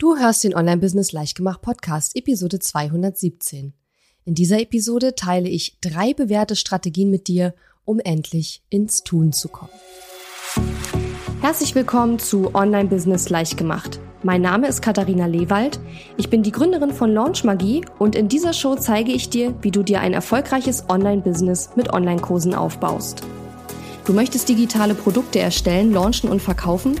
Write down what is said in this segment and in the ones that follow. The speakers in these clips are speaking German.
Du hörst den Online Business Leichtgemacht Podcast, Episode 217. In dieser Episode teile ich drei bewährte Strategien mit dir, um endlich ins Tun zu kommen. Herzlich willkommen zu Online Business Leichtgemacht. Mein Name ist Katharina Lewald. Ich bin die Gründerin von Launch Magie und in dieser Show zeige ich dir, wie du dir ein erfolgreiches Online-Business mit Online-Kursen aufbaust. Du möchtest digitale Produkte erstellen, launchen und verkaufen?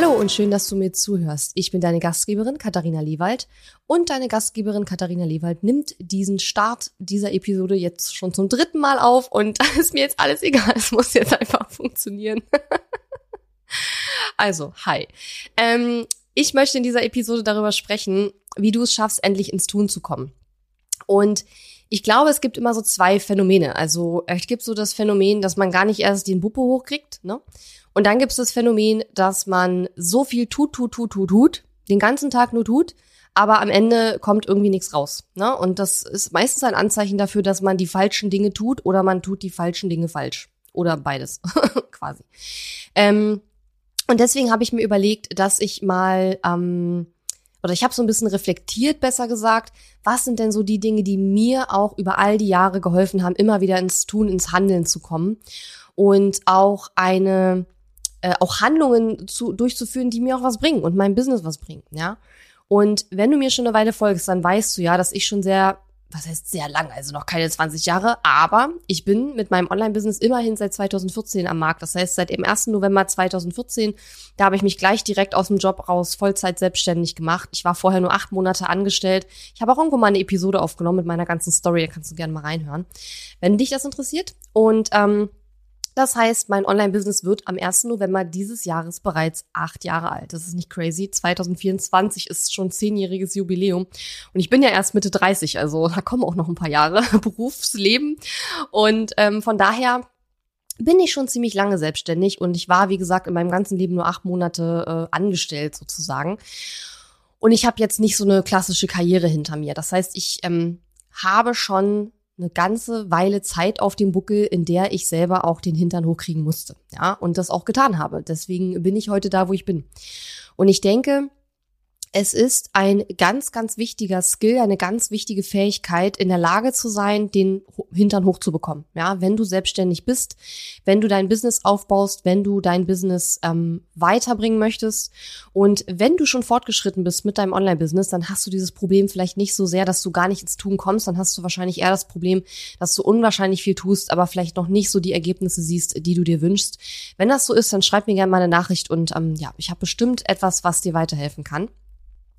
Hallo und schön, dass du mir zuhörst. Ich bin deine Gastgeberin Katharina Lewald und deine Gastgeberin Katharina Lewald nimmt diesen Start dieser Episode jetzt schon zum dritten Mal auf und ist mir jetzt alles egal. Es muss jetzt einfach funktionieren. also, hi. Ähm, ich möchte in dieser Episode darüber sprechen, wie du es schaffst, endlich ins Tun zu kommen. Und ich glaube, es gibt immer so zwei Phänomene. Also es gibt so das Phänomen, dass man gar nicht erst den Buppe hochkriegt, ne? Und dann gibt es das Phänomen, dass man so viel tut, tut, tut, tut, tut, den ganzen Tag nur tut, aber am Ende kommt irgendwie nichts raus. Ne? Und das ist meistens ein Anzeichen dafür, dass man die falschen Dinge tut oder man tut die falschen Dinge falsch. Oder beides, quasi. Ähm, und deswegen habe ich mir überlegt, dass ich mal, ähm, oder ich habe so ein bisschen reflektiert, besser gesagt, was sind denn so die Dinge, die mir auch über all die Jahre geholfen haben, immer wieder ins Tun, ins Handeln zu kommen und auch eine äh, auch Handlungen zu, durchzuführen, die mir auch was bringen und meinem Business was bringen, ja. Und wenn du mir schon eine Weile folgst, dann weißt du ja, dass ich schon sehr, was heißt sehr lang, also noch keine 20 Jahre, aber ich bin mit meinem Online-Business immerhin seit 2014 am Markt. Das heißt, seit dem 1. November 2014, da habe ich mich gleich direkt aus dem Job raus Vollzeit selbstständig gemacht. Ich war vorher nur acht Monate angestellt. Ich habe auch irgendwo mal eine Episode aufgenommen mit meiner ganzen Story, da kannst du gerne mal reinhören, wenn dich das interessiert. Und ähm, das heißt, mein Online-Business wird am 1. November dieses Jahres bereits acht Jahre alt. Das ist nicht crazy. 2024 ist schon zehnjähriges Jubiläum. Und ich bin ja erst Mitte 30, also da kommen auch noch ein paar Jahre Berufsleben. Und ähm, von daher bin ich schon ziemlich lange selbstständig und ich war, wie gesagt, in meinem ganzen Leben nur acht Monate äh, angestellt sozusagen. Und ich habe jetzt nicht so eine klassische Karriere hinter mir. Das heißt, ich ähm, habe schon eine ganze Weile Zeit auf dem Buckel, in der ich selber auch den Hintern hochkriegen musste. Ja, und das auch getan habe. Deswegen bin ich heute da, wo ich bin. Und ich denke, es ist ein ganz, ganz wichtiger Skill, eine ganz wichtige Fähigkeit, in der Lage zu sein, den Hintern hochzubekommen. Ja, wenn du selbstständig bist, wenn du dein Business aufbaust, wenn du dein Business ähm, weiterbringen möchtest und wenn du schon fortgeschritten bist mit deinem Online-Business, dann hast du dieses Problem vielleicht nicht so sehr, dass du gar nicht ins Tun kommst, dann hast du wahrscheinlich eher das Problem, dass du unwahrscheinlich viel tust, aber vielleicht noch nicht so die Ergebnisse siehst, die du dir wünschst. Wenn das so ist, dann schreib mir gerne mal eine Nachricht und ähm, ja, ich habe bestimmt etwas, was dir weiterhelfen kann.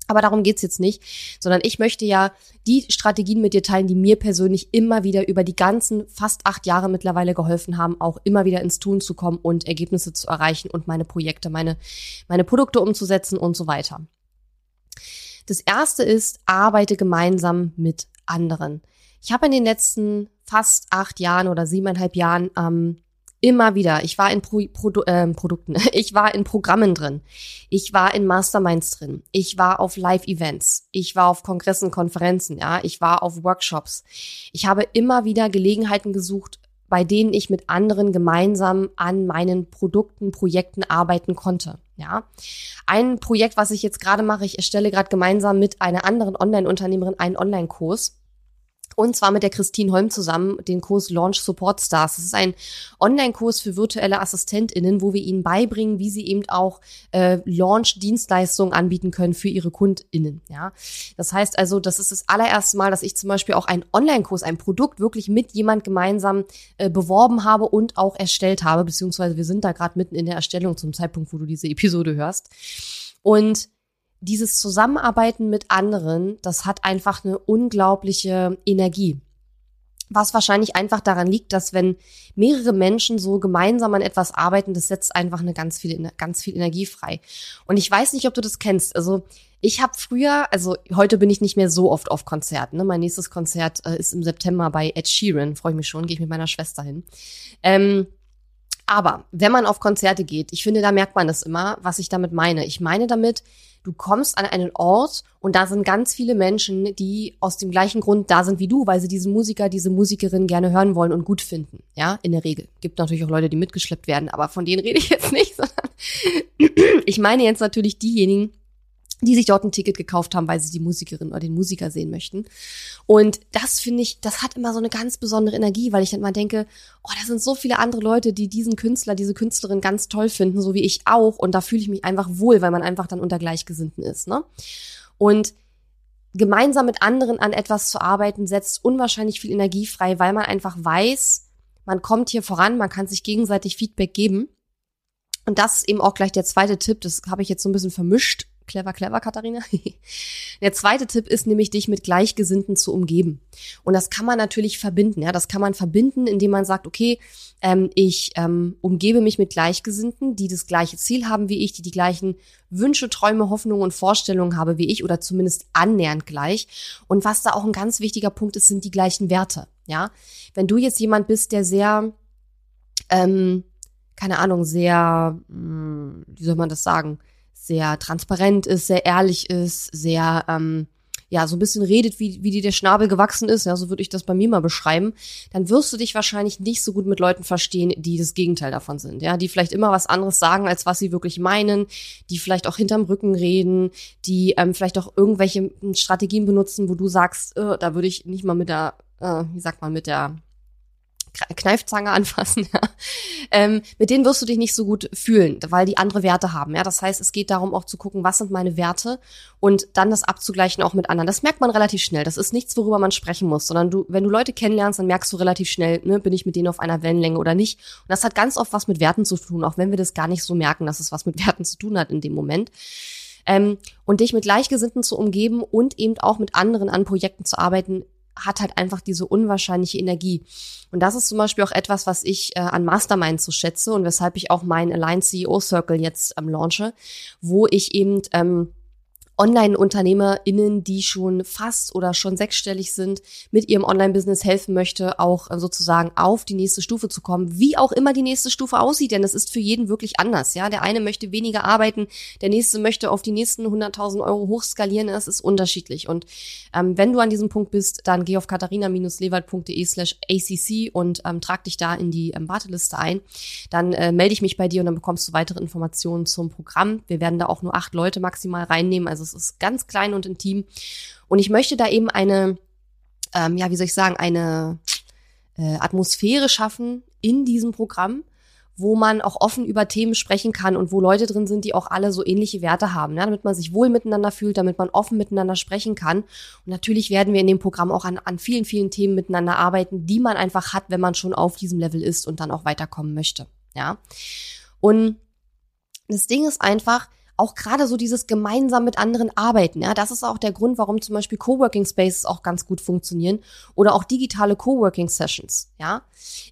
Aber darum geht's jetzt nicht, sondern ich möchte ja die Strategien mit dir teilen, die mir persönlich immer wieder über die ganzen fast acht Jahre mittlerweile geholfen haben, auch immer wieder ins Tun zu kommen und Ergebnisse zu erreichen und meine Projekte, meine, meine Produkte umzusetzen und so weiter. Das erste ist, arbeite gemeinsam mit anderen. Ich habe in den letzten fast acht Jahren oder siebeneinhalb Jahren ähm, Immer wieder. Ich war in Pro Produ äh, Produkten, ich war in Programmen drin, ich war in Masterminds drin, ich war auf Live-Events, ich war auf Kongressen, Konferenzen, ja, ich war auf Workshops. Ich habe immer wieder Gelegenheiten gesucht, bei denen ich mit anderen gemeinsam an meinen Produkten, Projekten arbeiten konnte. Ja, ein Projekt, was ich jetzt gerade mache, ich erstelle gerade gemeinsam mit einer anderen Online-Unternehmerin einen Online-Kurs und zwar mit der Christine Holm zusammen den Kurs Launch Support Stars. Das ist ein Online-Kurs für virtuelle AssistentInnen, wo wir ihnen beibringen, wie sie eben auch äh, Launch-Dienstleistungen anbieten können für ihre KundInnen. Ja, das heißt also, das ist das allererste Mal, dass ich zum Beispiel auch einen Online-Kurs, ein Produkt wirklich mit jemand gemeinsam äh, beworben habe und auch erstellt habe, beziehungsweise wir sind da gerade mitten in der Erstellung zum Zeitpunkt, wo du diese Episode hörst. Und dieses Zusammenarbeiten mit anderen, das hat einfach eine unglaubliche Energie. Was wahrscheinlich einfach daran liegt, dass wenn mehrere Menschen so gemeinsam an etwas arbeiten, das setzt einfach eine ganz viel, ganz viel Energie frei. Und ich weiß nicht, ob du das kennst. Also ich habe früher, also heute bin ich nicht mehr so oft auf Konzerten. Ne? Mein nächstes Konzert äh, ist im September bei Ed Sheeran. Freue ich mich schon, gehe ich mit meiner Schwester hin. Ähm, aber wenn man auf Konzerte geht, ich finde, da merkt man das immer, was ich damit meine. Ich meine damit, du kommst an einen Ort und da sind ganz viele Menschen, die aus dem gleichen Grund da sind wie du, weil sie diesen Musiker, diese Musikerin gerne hören wollen und gut finden. Ja, in der Regel. Gibt natürlich auch Leute, die mitgeschleppt werden, aber von denen rede ich jetzt nicht, sondern ich meine jetzt natürlich diejenigen, die sich dort ein Ticket gekauft haben, weil sie die Musikerin oder den Musiker sehen möchten. Und das finde ich, das hat immer so eine ganz besondere Energie, weil ich dann mal denke, oh, da sind so viele andere Leute, die diesen Künstler, diese Künstlerin ganz toll finden, so wie ich auch. Und da fühle ich mich einfach wohl, weil man einfach dann unter Gleichgesinnten ist, ne? Und gemeinsam mit anderen an etwas zu arbeiten, setzt unwahrscheinlich viel Energie frei, weil man einfach weiß, man kommt hier voran, man kann sich gegenseitig Feedback geben. Und das ist eben auch gleich der zweite Tipp, das habe ich jetzt so ein bisschen vermischt Clever, clever, Katharina. Der zweite Tipp ist nämlich, dich mit Gleichgesinnten zu umgeben. Und das kann man natürlich verbinden. Ja, das kann man verbinden, indem man sagt, okay, ähm, ich ähm, umgebe mich mit Gleichgesinnten, die das gleiche Ziel haben wie ich, die die gleichen Wünsche, Träume, Hoffnungen und Vorstellungen habe wie ich oder zumindest annähernd gleich. Und was da auch ein ganz wichtiger Punkt ist, sind die gleichen Werte. Ja, wenn du jetzt jemand bist, der sehr ähm, keine Ahnung, sehr, hm, wie soll man das sagen, sehr transparent ist, sehr ehrlich ist, sehr ähm, ja, so ein bisschen redet, wie, wie dir der Schnabel gewachsen ist, ja, so würde ich das bei mir mal beschreiben, dann wirst du dich wahrscheinlich nicht so gut mit Leuten verstehen, die das Gegenteil davon sind, ja, die vielleicht immer was anderes sagen, als was sie wirklich meinen, die vielleicht auch hinterm Rücken reden, die ähm, vielleicht auch irgendwelche Strategien benutzen, wo du sagst, äh, da würde ich nicht mal mit der, äh, wie sagt man, mit der Kneifzange anfassen, ja. ähm, mit denen wirst du dich nicht so gut fühlen, weil die andere Werte haben. Ja, das heißt, es geht darum auch zu gucken, was sind meine Werte und dann das abzugleichen auch mit anderen. Das merkt man relativ schnell. Das ist nichts, worüber man sprechen muss, sondern du, wenn du Leute kennenlernst, dann merkst du relativ schnell, ne, bin ich mit denen auf einer Wellenlänge oder nicht. Und das hat ganz oft was mit Werten zu tun, auch wenn wir das gar nicht so merken, dass es was mit Werten zu tun hat in dem Moment. Ähm, und dich mit Gleichgesinnten zu umgeben und eben auch mit anderen an Projekten zu arbeiten, hat halt einfach diese unwahrscheinliche Energie. Und das ist zum Beispiel auch etwas, was ich äh, an Mastermind so schätze und weshalb ich auch meinen Align CEO Circle jetzt ähm, launche, wo ich eben ähm, Online-UnternehmerInnen, die schon fast oder schon sechsstellig sind, mit ihrem Online-Business helfen möchte, auch äh, sozusagen auf die nächste Stufe zu kommen, wie auch immer die nächste Stufe aussieht, denn es ist für jeden wirklich anders, ja. Der eine möchte weniger arbeiten, der nächste möchte auf die nächsten 100.000 Euro hochskalieren, es ist unterschiedlich. Und ähm, wenn du an diesem Punkt bist, dann geh auf katharina-lewald.de slash acc und ähm, trag dich da in die ähm, Warteliste ein. Dann äh, melde ich mich bei dir und dann bekommst du weitere Informationen zum Programm. Wir werden da auch nur acht Leute maximal reinnehmen, also es ist ganz klein und intim. Und ich möchte da eben eine, ähm, ja, wie soll ich sagen, eine äh, Atmosphäre schaffen in diesem Programm, wo man auch offen über Themen sprechen kann und wo Leute drin sind, die auch alle so ähnliche Werte haben, ne? damit man sich wohl miteinander fühlt, damit man offen miteinander sprechen kann. Und natürlich werden wir in dem Programm auch an, an vielen, vielen Themen miteinander arbeiten, die man einfach hat, wenn man schon auf diesem Level ist und dann auch weiterkommen möchte. Ja. Und das Ding ist einfach, auch gerade so dieses gemeinsam mit anderen arbeiten. Ja, das ist auch der Grund, warum zum Beispiel Coworking Spaces auch ganz gut funktionieren oder auch digitale Coworking Sessions. Ja,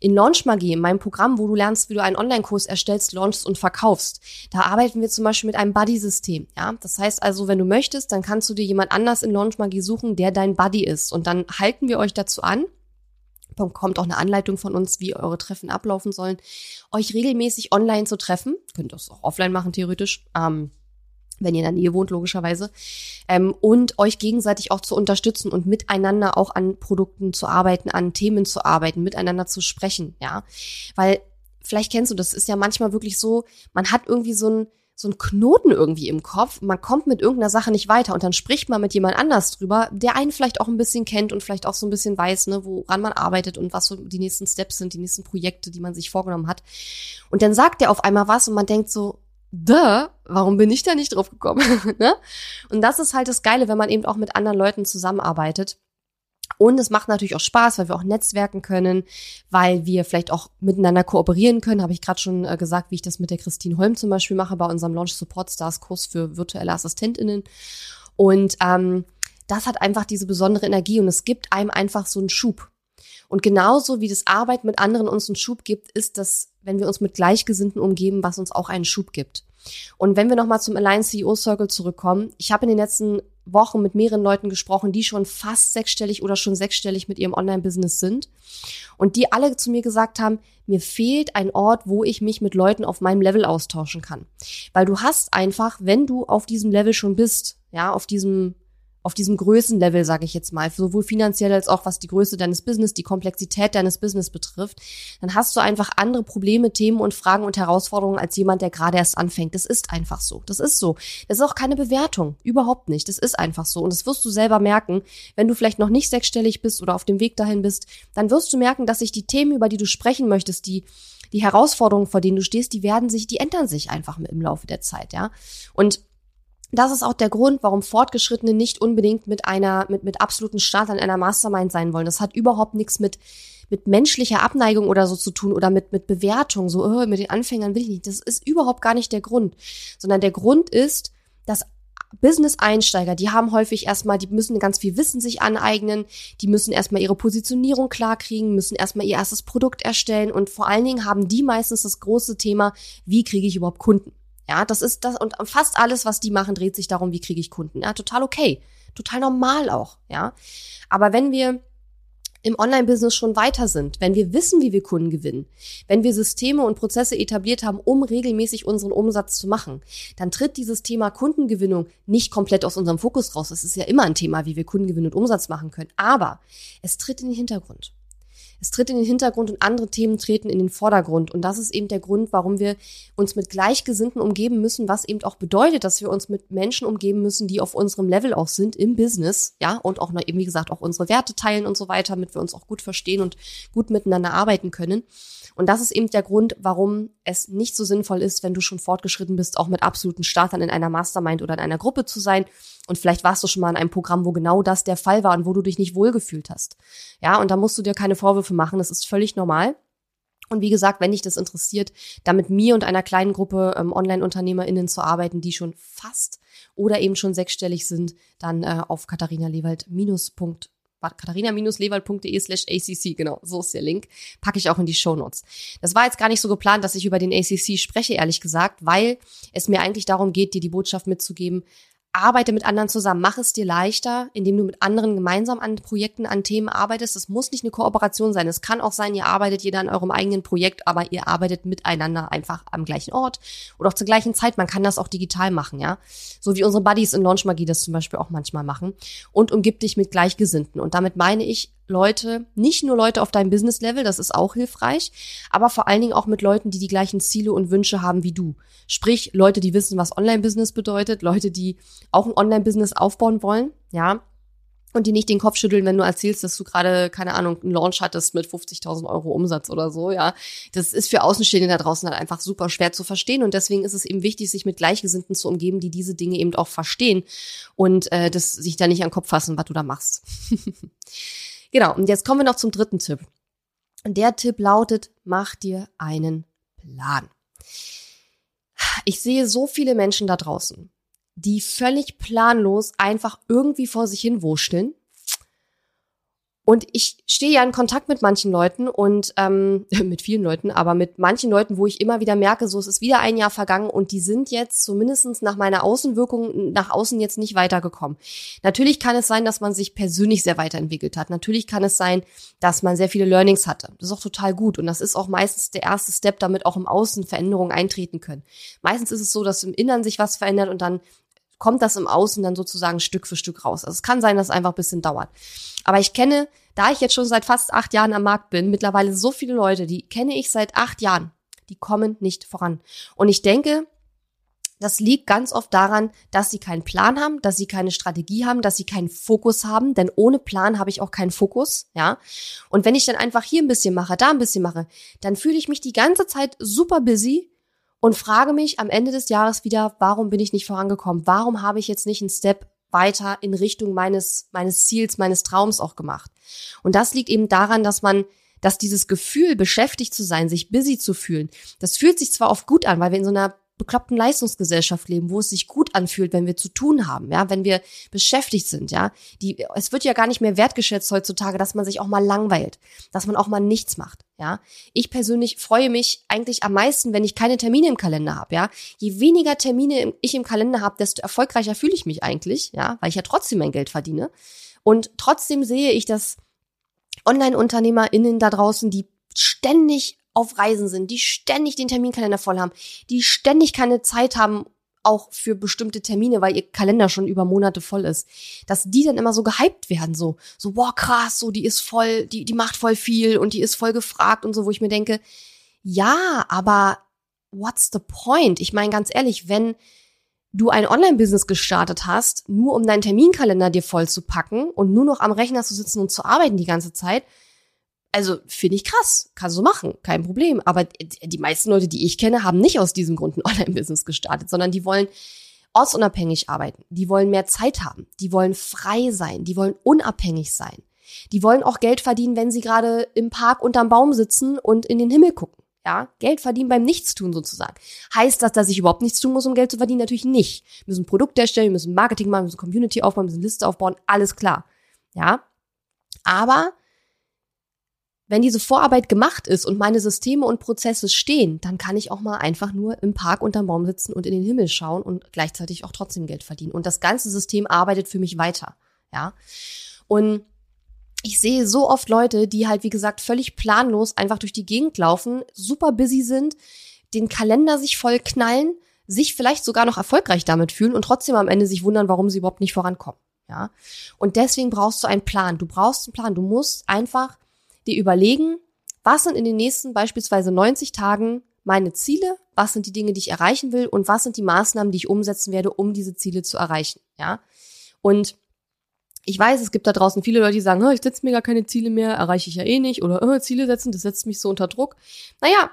in Launch Magie, in meinem Programm, wo du lernst, wie du einen Online-Kurs erstellst, launchst und verkaufst, da arbeiten wir zum Beispiel mit einem Buddy-System. Ja, das heißt also, wenn du möchtest, dann kannst du dir jemand anders in Launch Magie suchen, der dein Buddy ist und dann halten wir euch dazu an kommt auch eine Anleitung von uns, wie eure Treffen ablaufen sollen, euch regelmäßig online zu treffen. Könnt ihr das auch offline machen, theoretisch. Ähm, wenn ihr in der Nähe wohnt, logischerweise, ähm, und euch gegenseitig auch zu unterstützen und miteinander auch an Produkten zu arbeiten, an Themen zu arbeiten, miteinander zu sprechen, ja. Weil, vielleicht kennst du das, ist ja manchmal wirklich so, man hat irgendwie so ein so ein Knoten irgendwie im Kopf, man kommt mit irgendeiner Sache nicht weiter und dann spricht man mit jemand anders drüber, der einen vielleicht auch ein bisschen kennt und vielleicht auch so ein bisschen weiß, ne, woran man arbeitet und was so die nächsten Steps sind, die nächsten Projekte, die man sich vorgenommen hat. Und dann sagt der auf einmal was und man denkt so, duh, warum bin ich da nicht drauf gekommen? ne? Und das ist halt das Geile, wenn man eben auch mit anderen Leuten zusammenarbeitet. Und es macht natürlich auch Spaß, weil wir auch netzwerken können, weil wir vielleicht auch miteinander kooperieren können. Habe ich gerade schon äh, gesagt, wie ich das mit der Christine Holm zum Beispiel mache bei unserem Launch Support Stars Kurs für virtuelle AssistentInnen. Und ähm, das hat einfach diese besondere Energie und es gibt einem einfach so einen Schub. Und genauso wie das Arbeit mit anderen uns einen Schub gibt, ist das, wenn wir uns mit Gleichgesinnten umgeben, was uns auch einen Schub gibt. Und wenn wir nochmal zum Alliance CEO Circle zurückkommen, ich habe in den letzten Wochen mit mehreren Leuten gesprochen, die schon fast sechsstellig oder schon sechsstellig mit ihrem Online-Business sind. Und die alle zu mir gesagt haben, mir fehlt ein Ort, wo ich mich mit Leuten auf meinem Level austauschen kann. Weil du hast einfach, wenn du auf diesem Level schon bist, ja, auf diesem auf diesem Größenlevel, sage ich jetzt mal, sowohl finanziell als auch was die Größe deines Business, die Komplexität deines Business betrifft, dann hast du einfach andere Probleme, Themen und Fragen und Herausforderungen als jemand, der gerade erst anfängt. Das ist einfach so. Das ist so. Das ist auch keine Bewertung. Überhaupt nicht. Das ist einfach so. Und das wirst du selber merken, wenn du vielleicht noch nicht sechsstellig bist oder auf dem Weg dahin bist, dann wirst du merken, dass sich die Themen, über die du sprechen möchtest, die die Herausforderungen, vor denen du stehst, die werden sich, die ändern sich einfach im Laufe der Zeit, ja. Und das ist auch der Grund, warum Fortgeschrittene nicht unbedingt mit einer, mit, mit absoluten Start an einer Mastermind sein wollen. Das hat überhaupt nichts mit, mit menschlicher Abneigung oder so zu tun oder mit, mit Bewertung, so, oh, mit den Anfängern will ich nicht. Das ist überhaupt gar nicht der Grund, sondern der Grund ist, dass Business-Einsteiger, die haben häufig erstmal, die müssen ganz viel Wissen sich aneignen, die müssen erstmal ihre Positionierung klarkriegen, müssen erstmal ihr erstes Produkt erstellen und vor allen Dingen haben die meistens das große Thema, wie kriege ich überhaupt Kunden? Ja, das ist das und fast alles, was die machen, dreht sich darum, wie kriege ich Kunden. Ja, total okay, total normal auch. Ja, aber wenn wir im Online-Business schon weiter sind, wenn wir wissen, wie wir Kunden gewinnen, wenn wir Systeme und Prozesse etabliert haben, um regelmäßig unseren Umsatz zu machen, dann tritt dieses Thema Kundengewinnung nicht komplett aus unserem Fokus raus. Es ist ja immer ein Thema, wie wir Kundengewinn und Umsatz machen können. Aber es tritt in den Hintergrund. Es tritt in den Hintergrund und andere Themen treten in den Vordergrund. Und das ist eben der Grund, warum wir uns mit Gleichgesinnten umgeben müssen, was eben auch bedeutet, dass wir uns mit Menschen umgeben müssen, die auf unserem Level auch sind im Business, ja, und auch, eben, wie gesagt, auch unsere Werte teilen und so weiter, damit wir uns auch gut verstehen und gut miteinander arbeiten können. Und das ist eben der Grund, warum es nicht so sinnvoll ist, wenn du schon fortgeschritten bist, auch mit absoluten Startern in einer Mastermind oder in einer Gruppe zu sein. Und vielleicht warst du schon mal in einem Programm, wo genau das der Fall war und wo du dich nicht wohlgefühlt hast. Ja, und da musst du dir keine Vorwürfe machen. Das ist völlig normal. Und wie gesagt, wenn dich das interessiert, da mit mir und einer kleinen Gruppe ähm, Online-UnternehmerInnen zu arbeiten, die schon fast oder eben schon sechsstellig sind, dann äh, auf katharinalewald-.com katharina-lewald.de slash ACC, genau, so ist der Link, packe ich auch in die Show Notes. Das war jetzt gar nicht so geplant, dass ich über den ACC spreche, ehrlich gesagt, weil es mir eigentlich darum geht, dir die Botschaft mitzugeben, arbeite mit anderen zusammen, mach es dir leichter, indem du mit anderen gemeinsam an Projekten, an Themen arbeitest. Das muss nicht eine Kooperation sein. Es kann auch sein, ihr arbeitet jeder an eurem eigenen Projekt, aber ihr arbeitet miteinander einfach am gleichen Ort oder auch zur gleichen Zeit. Man kann das auch digital machen, ja. So wie unsere Buddies in Launch Magie das zum Beispiel auch manchmal machen. Und umgib dich mit Gleichgesinnten. Und damit meine ich Leute, nicht nur Leute auf deinem Business-Level, das ist auch hilfreich, aber vor allen Dingen auch mit Leuten, die die gleichen Ziele und Wünsche haben wie du. Sprich, Leute, die wissen, was Online-Business bedeutet, Leute, die auch ein Online-Business aufbauen wollen, ja, und die nicht den Kopf schütteln, wenn du erzählst, dass du gerade, keine Ahnung, einen Launch hattest mit 50.000 Euro Umsatz oder so, ja. Das ist für Außenstehende da draußen halt einfach super schwer zu verstehen und deswegen ist es eben wichtig, sich mit Gleichgesinnten zu umgeben, die diese Dinge eben auch verstehen und äh, das sich da nicht an den Kopf fassen, was du da machst. Genau, und jetzt kommen wir noch zum dritten Tipp. Der Tipp lautet, mach dir einen Plan. Ich sehe so viele Menschen da draußen, die völlig planlos einfach irgendwie vor sich hin wurschteln und ich stehe ja in Kontakt mit manchen Leuten und ähm, mit vielen Leuten, aber mit manchen Leuten, wo ich immer wieder merke, so es ist wieder ein Jahr vergangen und die sind jetzt zumindestens nach meiner Außenwirkung nach außen jetzt nicht weitergekommen. Natürlich kann es sein, dass man sich persönlich sehr weiterentwickelt hat. Natürlich kann es sein, dass man sehr viele Learnings hatte. Das ist auch total gut und das ist auch meistens der erste Step, damit auch im Außen Veränderungen eintreten können. Meistens ist es so, dass im Innern sich was verändert und dann kommt das im Außen dann sozusagen Stück für Stück raus. Also es kann sein, dass es einfach ein bisschen dauert. Aber ich kenne, da ich jetzt schon seit fast acht Jahren am Markt bin, mittlerweile so viele Leute, die kenne ich seit acht Jahren, die kommen nicht voran. Und ich denke, das liegt ganz oft daran, dass sie keinen Plan haben, dass sie keine Strategie haben, dass sie keinen Fokus haben, denn ohne Plan habe ich auch keinen Fokus, ja. Und wenn ich dann einfach hier ein bisschen mache, da ein bisschen mache, dann fühle ich mich die ganze Zeit super busy und frage mich am Ende des Jahres wieder, warum bin ich nicht vorangekommen? Warum habe ich jetzt nicht einen Step weiter in Richtung meines, meines Ziels, meines Traums auch gemacht. Und das liegt eben daran, dass man, dass dieses Gefühl, beschäftigt zu sein, sich busy zu fühlen, das fühlt sich zwar oft gut an, weil wir in so einer bekloppten Leistungsgesellschaft leben, wo es sich gut anfühlt, wenn wir zu tun haben, ja, wenn wir beschäftigt sind, ja. Die, es wird ja gar nicht mehr wertgeschätzt heutzutage, dass man sich auch mal langweilt, dass man auch mal nichts macht, ja. Ich persönlich freue mich eigentlich am meisten, wenn ich keine Termine im Kalender habe, ja. Je weniger Termine ich im Kalender habe, desto erfolgreicher fühle ich mich eigentlich, ja, weil ich ja trotzdem mein Geld verdiene. Und trotzdem sehe ich, dass Online-UnternehmerInnen da draußen, die ständig auf Reisen sind, die ständig den Terminkalender voll haben, die ständig keine Zeit haben, auch für bestimmte Termine, weil ihr Kalender schon über Monate voll ist, dass die dann immer so gehypt werden, so, so, boah, krass, so, die ist voll, die, die macht voll viel und die ist voll gefragt und so, wo ich mir denke, ja, aber what's the point? Ich meine, ganz ehrlich, wenn du ein Online-Business gestartet hast, nur um deinen Terminkalender dir voll zu packen und nur noch am Rechner zu sitzen und zu arbeiten die ganze Zeit, also finde ich krass, kannst du machen, kein Problem. Aber die meisten Leute, die ich kenne, haben nicht aus diesem Grund ein Online-Business gestartet, sondern die wollen ortsunabhängig arbeiten, die wollen mehr Zeit haben, die wollen frei sein, die wollen unabhängig sein. Die wollen auch Geld verdienen, wenn sie gerade im Park unterm Baum sitzen und in den Himmel gucken. Ja, Geld verdienen beim Nichtstun sozusagen. Heißt das, dass ich überhaupt nichts tun muss, um Geld zu verdienen? Natürlich nicht. Wir müssen Produkte erstellen, wir müssen Marketing machen, wir müssen Community aufbauen, wir müssen Liste aufbauen, alles klar. Ja. Aber wenn diese Vorarbeit gemacht ist und meine Systeme und Prozesse stehen, dann kann ich auch mal einfach nur im Park unterm Baum sitzen und in den Himmel schauen und gleichzeitig auch trotzdem Geld verdienen. Und das ganze System arbeitet für mich weiter. Ja. Und ich sehe so oft Leute, die halt, wie gesagt, völlig planlos einfach durch die Gegend laufen, super busy sind, den Kalender sich voll knallen, sich vielleicht sogar noch erfolgreich damit fühlen und trotzdem am Ende sich wundern, warum sie überhaupt nicht vorankommen. Ja. Und deswegen brauchst du einen Plan. Du brauchst einen Plan. Du musst einfach dir überlegen, was sind in den nächsten beispielsweise 90 Tagen meine Ziele, was sind die Dinge, die ich erreichen will und was sind die Maßnahmen, die ich umsetzen werde, um diese Ziele zu erreichen, ja? Und ich weiß, es gibt da draußen viele Leute, die sagen, ich setze mir gar keine Ziele mehr, erreiche ich ja eh nicht oder Ziele setzen, das setzt mich so unter Druck. Naja,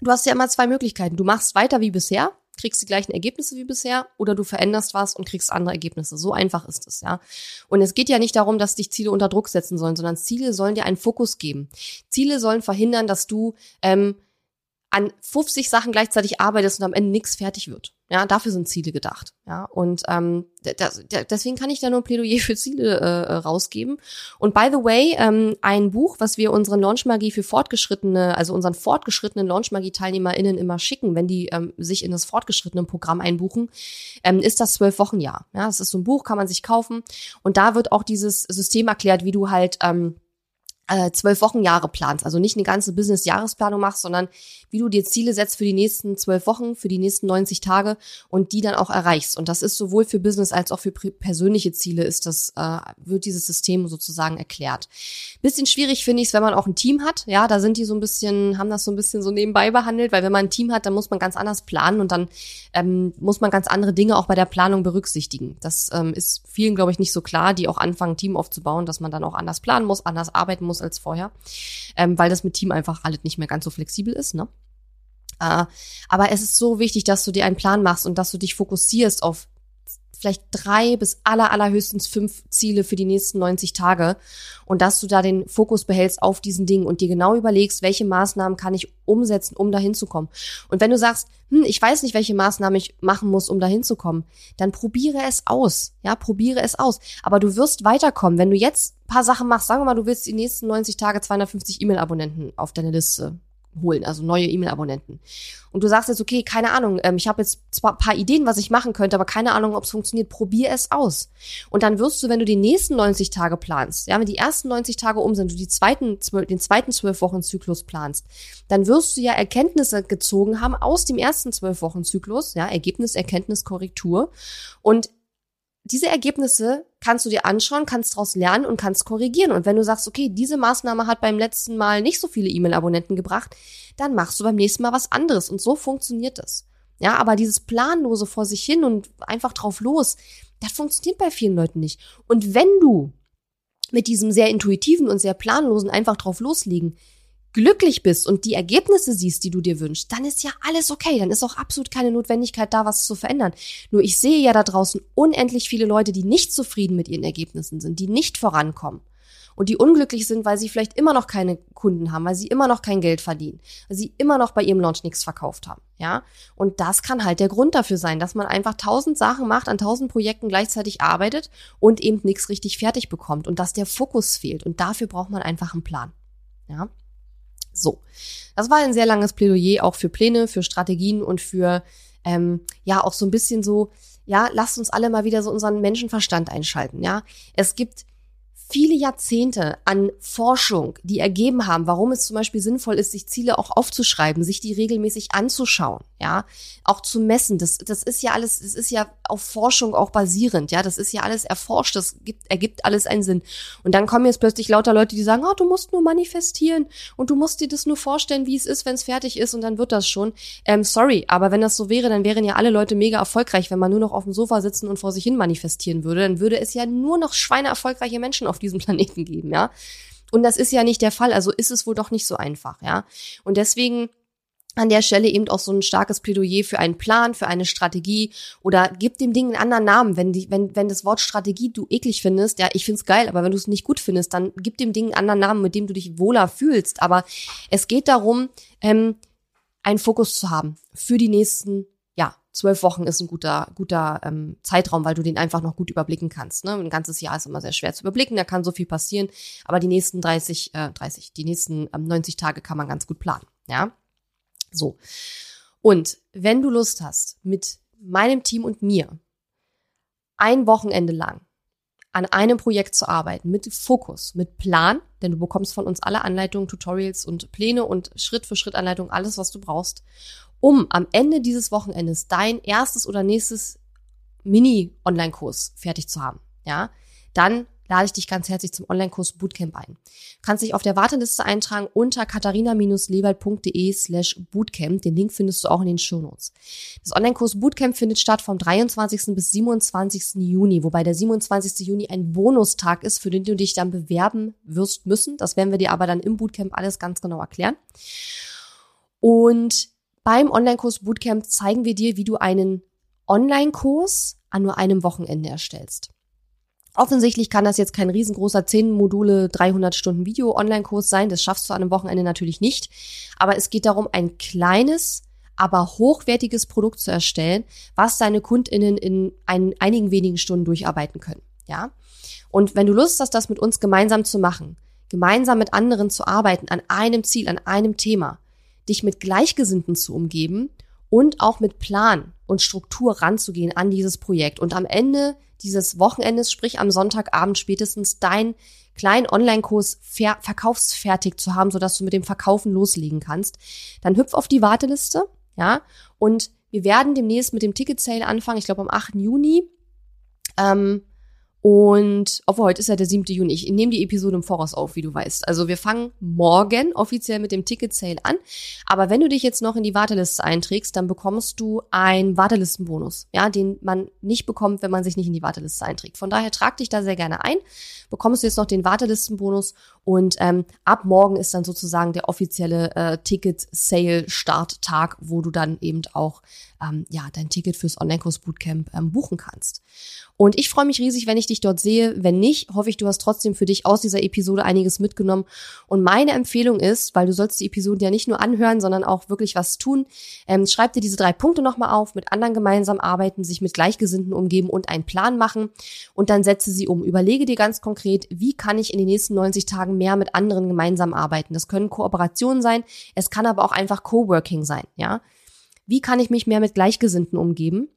du hast ja immer zwei Möglichkeiten. Du machst weiter wie bisher, kriegst die gleichen Ergebnisse wie bisher oder du veränderst was und kriegst andere Ergebnisse. So einfach ist es, ja. Und es geht ja nicht darum, dass dich Ziele unter Druck setzen sollen, sondern Ziele sollen dir einen Fokus geben. Ziele sollen verhindern, dass du ähm, an 50 Sachen gleichzeitig arbeitest und am Ende nichts fertig wird. Ja, dafür sind Ziele gedacht. Ja, und ähm, das, deswegen kann ich da nur ein Plädoyer für Ziele äh, rausgeben. Und by the way, ähm, ein Buch, was wir unseren Launchmagie für Fortgeschrittene, also unseren fortgeschrittenen Launchmagie-TeilnehmerInnen immer schicken, wenn die ähm, sich in das fortgeschrittene Programm einbuchen, ähm, ist das zwölf Wochen Jahr. Ja, das ist so ein Buch, kann man sich kaufen. Und da wird auch dieses System erklärt, wie du halt ähm, äh, zwölf Wochenjahre planst, also nicht eine ganze Business-Jahresplanung machst, sondern wie du dir Ziele setzt für die nächsten zwölf Wochen, für die nächsten 90 Tage und die dann auch erreichst. Und das ist sowohl für Business als auch für persönliche Ziele ist das, äh, wird dieses System sozusagen erklärt. Bisschen schwierig finde ich es, wenn man auch ein Team hat. Ja, da sind die so ein bisschen, haben das so ein bisschen so nebenbei behandelt, weil wenn man ein Team hat, dann muss man ganz anders planen und dann ähm, muss man ganz andere Dinge auch bei der Planung berücksichtigen. Das ähm, ist vielen, glaube ich, nicht so klar, die auch anfangen, Team aufzubauen, dass man dann auch anders planen muss, anders arbeiten muss als vorher, ähm, weil das mit Team einfach alles nicht mehr ganz so flexibel ist. Ne? Äh, aber es ist so wichtig, dass du dir einen Plan machst und dass du dich fokussierst auf vielleicht drei bis aller, allerhöchstens fünf Ziele für die nächsten 90 Tage und dass du da den Fokus behältst auf diesen Dingen und dir genau überlegst, welche Maßnahmen kann ich umsetzen, um dahin zu kommen. Und wenn du sagst, hm, ich weiß nicht, welche Maßnahmen ich machen muss, um dahin zu kommen, dann probiere es aus. Ja, probiere es aus. Aber du wirst weiterkommen. Wenn du jetzt paar Sachen machst, sagen wir mal, du willst die nächsten 90 Tage 250 E-Mail-Abonnenten auf deine Liste holen, also neue E-Mail-Abonnenten. Und du sagst jetzt, okay, keine Ahnung, ähm, ich habe jetzt zwar paar Ideen, was ich machen könnte, aber keine Ahnung, ob es funktioniert. Probier es aus. Und dann wirst du, wenn du die nächsten 90 Tage planst, ja, wenn die ersten 90 Tage um sind, du die zweiten, den zweiten zwölf Wochen Zyklus planst, dann wirst du ja Erkenntnisse gezogen haben aus dem ersten zwölf Wochen Zyklus, ja, Ergebnis, Erkenntnis, Korrektur. Und diese Ergebnisse kannst du dir anschauen, kannst daraus lernen und kannst korrigieren. Und wenn du sagst, okay, diese Maßnahme hat beim letzten Mal nicht so viele E-Mail-Abonnenten gebracht, dann machst du beim nächsten Mal was anderes. Und so funktioniert das. Ja, aber dieses planlose vor sich hin und einfach drauf los, das funktioniert bei vielen Leuten nicht. Und wenn du mit diesem sehr intuitiven und sehr planlosen einfach drauf loslegen glücklich bist und die Ergebnisse siehst, die du dir wünschst, dann ist ja alles okay. Dann ist auch absolut keine Notwendigkeit da, was zu verändern. Nur ich sehe ja da draußen unendlich viele Leute, die nicht zufrieden mit ihren Ergebnissen sind, die nicht vorankommen. und die unglücklich sind, weil sie vielleicht immer noch keine Kunden haben, weil sie immer noch kein Geld verdienen, weil sie immer noch bei ihrem Launch nichts verkauft haben, ja. Und das kann halt der Grund dafür sein, dass man einfach tausend Sachen macht, an tausend Projekten gleichzeitig arbeitet und eben nichts richtig fertig bekommt und dass der Fokus fehlt. Und dafür braucht man einfach einen Plan, ja. So, das war ein sehr langes Plädoyer auch für Pläne, für Strategien und für ähm, ja auch so ein bisschen so ja, lasst uns alle mal wieder so unseren Menschenverstand einschalten, ja. Es gibt viele Jahrzehnte an Forschung, die ergeben haben, warum es zum Beispiel sinnvoll ist, sich Ziele auch aufzuschreiben, sich die regelmäßig anzuschauen, ja, auch zu messen. Das, das ist ja alles, das ist ja auf Forschung auch basierend, ja, das ist ja alles erforscht, das gibt, ergibt alles einen Sinn. Und dann kommen jetzt plötzlich lauter Leute, die sagen, oh, du musst nur manifestieren und du musst dir das nur vorstellen, wie es ist, wenn es fertig ist und dann wird das schon. Ähm, sorry, aber wenn das so wäre, dann wären ja alle Leute mega erfolgreich, wenn man nur noch auf dem Sofa sitzen und vor sich hin manifestieren würde, dann würde es ja nur noch schweineerfolgreiche Menschen auf diesem Planeten geben, ja. Und das ist ja nicht der Fall, also ist es wohl doch nicht so einfach, ja. Und deswegen an der Stelle eben auch so ein starkes Plädoyer für einen Plan, für eine Strategie oder gib dem Ding einen anderen Namen. Wenn, die, wenn, wenn das Wort Strategie du eklig findest, ja, ich find's geil, aber wenn du es nicht gut findest, dann gib dem Ding einen anderen Namen, mit dem du dich wohler fühlst. Aber es geht darum, ähm, einen Fokus zu haben für die nächsten zwölf Wochen ist ein guter, guter ähm, Zeitraum, weil du den einfach noch gut überblicken kannst. Ne? Ein ganzes Jahr ist immer sehr schwer zu überblicken, da kann so viel passieren, aber die nächsten 30, äh, 30, die nächsten ähm, 90 Tage kann man ganz gut planen. Ja, so. Und wenn du Lust hast, mit meinem Team und mir ein Wochenende lang an einem Projekt zu arbeiten, mit Fokus, mit Plan, denn du bekommst von uns alle Anleitungen, Tutorials und Pläne und Schritt für Schritt Anleitungen, alles, was du brauchst um am Ende dieses Wochenendes dein erstes oder nächstes Mini-Online-Kurs fertig zu haben, ja, dann lade ich dich ganz herzlich zum Online-Kurs Bootcamp ein. Du kannst dich auf der Warteliste eintragen unter katharina-lewald.de slash Bootcamp. Den Link findest du auch in den Shownotes. Das Online-Kurs Bootcamp findet statt vom 23. bis 27. Juni, wobei der 27. Juni ein Bonustag ist, für den du dich dann bewerben wirst müssen. Das werden wir dir aber dann im Bootcamp alles ganz genau erklären. Und beim Online-Kurs Bootcamp zeigen wir dir, wie du einen Online-Kurs an nur einem Wochenende erstellst. Offensichtlich kann das jetzt kein riesengroßer 10 Module 300 Stunden Video Online-Kurs sein. Das schaffst du an einem Wochenende natürlich nicht. Aber es geht darum, ein kleines, aber hochwertiges Produkt zu erstellen, was deine KundInnen in ein, einigen wenigen Stunden durcharbeiten können. Ja? Und wenn du Lust hast, das mit uns gemeinsam zu machen, gemeinsam mit anderen zu arbeiten an einem Ziel, an einem Thema, dich mit Gleichgesinnten zu umgeben und auch mit Plan und Struktur ranzugehen an dieses Projekt und am Ende dieses Wochenendes, sprich am Sonntagabend spätestens dein kleinen Online-Kurs ver verkaufsfertig zu haben, sodass du mit dem Verkaufen loslegen kannst, dann hüpf auf die Warteliste, ja, und wir werden demnächst mit dem Ticket-Sale anfangen, ich glaube am 8. Juni. Ähm, und obwohl heute ist ja der 7. Juni. Ich nehme die Episode im Voraus auf, wie du weißt. Also wir fangen morgen offiziell mit dem Ticket Sale an. Aber wenn du dich jetzt noch in die Warteliste einträgst, dann bekommst du einen Wartelistenbonus, ja, den man nicht bekommt, wenn man sich nicht in die Warteliste einträgt. Von daher trag dich da sehr gerne ein. Bekommst du jetzt noch den Wartelistenbonus und ähm, ab morgen ist dann sozusagen der offizielle äh, Ticket Sale Starttag, wo du dann eben auch ähm, ja dein Ticket fürs Online-Kurs Bootcamp ähm, buchen kannst. Und ich freue mich riesig, wenn ich dich dort sehe. Wenn nicht, hoffe ich, du hast trotzdem für dich aus dieser Episode einiges mitgenommen. Und meine Empfehlung ist, weil du sollst die Episode ja nicht nur anhören, sondern auch wirklich was tun, ähm, schreib dir diese drei Punkte nochmal auf, mit anderen gemeinsam arbeiten, sich mit Gleichgesinnten umgeben und einen Plan machen. Und dann setze sie um. Überlege dir ganz konkret, wie kann ich in den nächsten 90 Tagen mehr mit anderen gemeinsam arbeiten. Das können Kooperationen sein, es kann aber auch einfach Coworking sein, ja. Wie kann ich mich mehr mit Gleichgesinnten umgeben?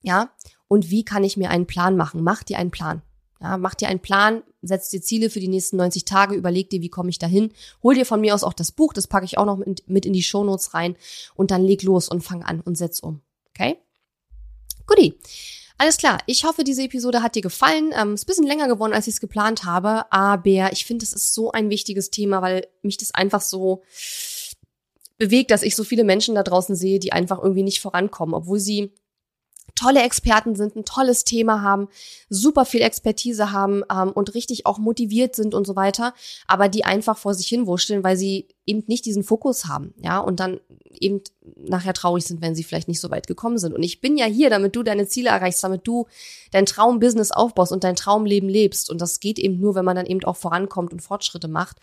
Ja, und wie kann ich mir einen Plan machen? Mach dir einen Plan. Ja, mach dir einen Plan, setz dir Ziele für die nächsten 90 Tage, überleg dir, wie komme ich dahin. Hol dir von mir aus auch das Buch, das packe ich auch noch mit in die Shownotes rein und dann leg los und fang an und setz um. Okay? Guti. Alles klar. Ich hoffe, diese Episode hat dir gefallen. Ähm, ist bisschen länger geworden, als ich es geplant habe, aber ich finde, es ist so ein wichtiges Thema, weil mich das einfach so bewegt, dass ich so viele Menschen da draußen sehe, die einfach irgendwie nicht vorankommen, obwohl sie tolle Experten sind, ein tolles Thema haben, super viel Expertise haben ähm, und richtig auch motiviert sind und so weiter, aber die einfach vor sich hinwurschteln, weil sie eben nicht diesen Fokus haben, ja, und dann eben nachher traurig sind, wenn sie vielleicht nicht so weit gekommen sind. Und ich bin ja hier, damit du deine Ziele erreichst, damit du dein Traumbusiness aufbaust und dein Traumleben lebst. Und das geht eben nur, wenn man dann eben auch vorankommt und Fortschritte macht.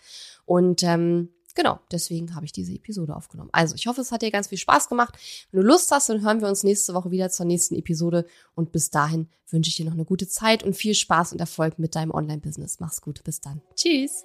Und ähm, genau, deswegen habe ich diese Episode aufgenommen. Also, ich hoffe, es hat dir ganz viel Spaß gemacht. Wenn du Lust hast, dann hören wir uns nächste Woche wieder zur nächsten Episode. Und bis dahin wünsche ich dir noch eine gute Zeit und viel Spaß und Erfolg mit deinem Online-Business. Mach's gut, bis dann. Tschüss.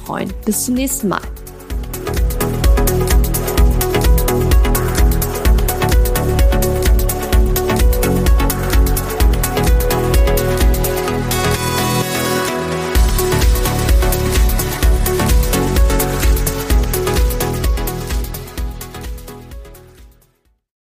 freuen. Bis zum nächsten Mal.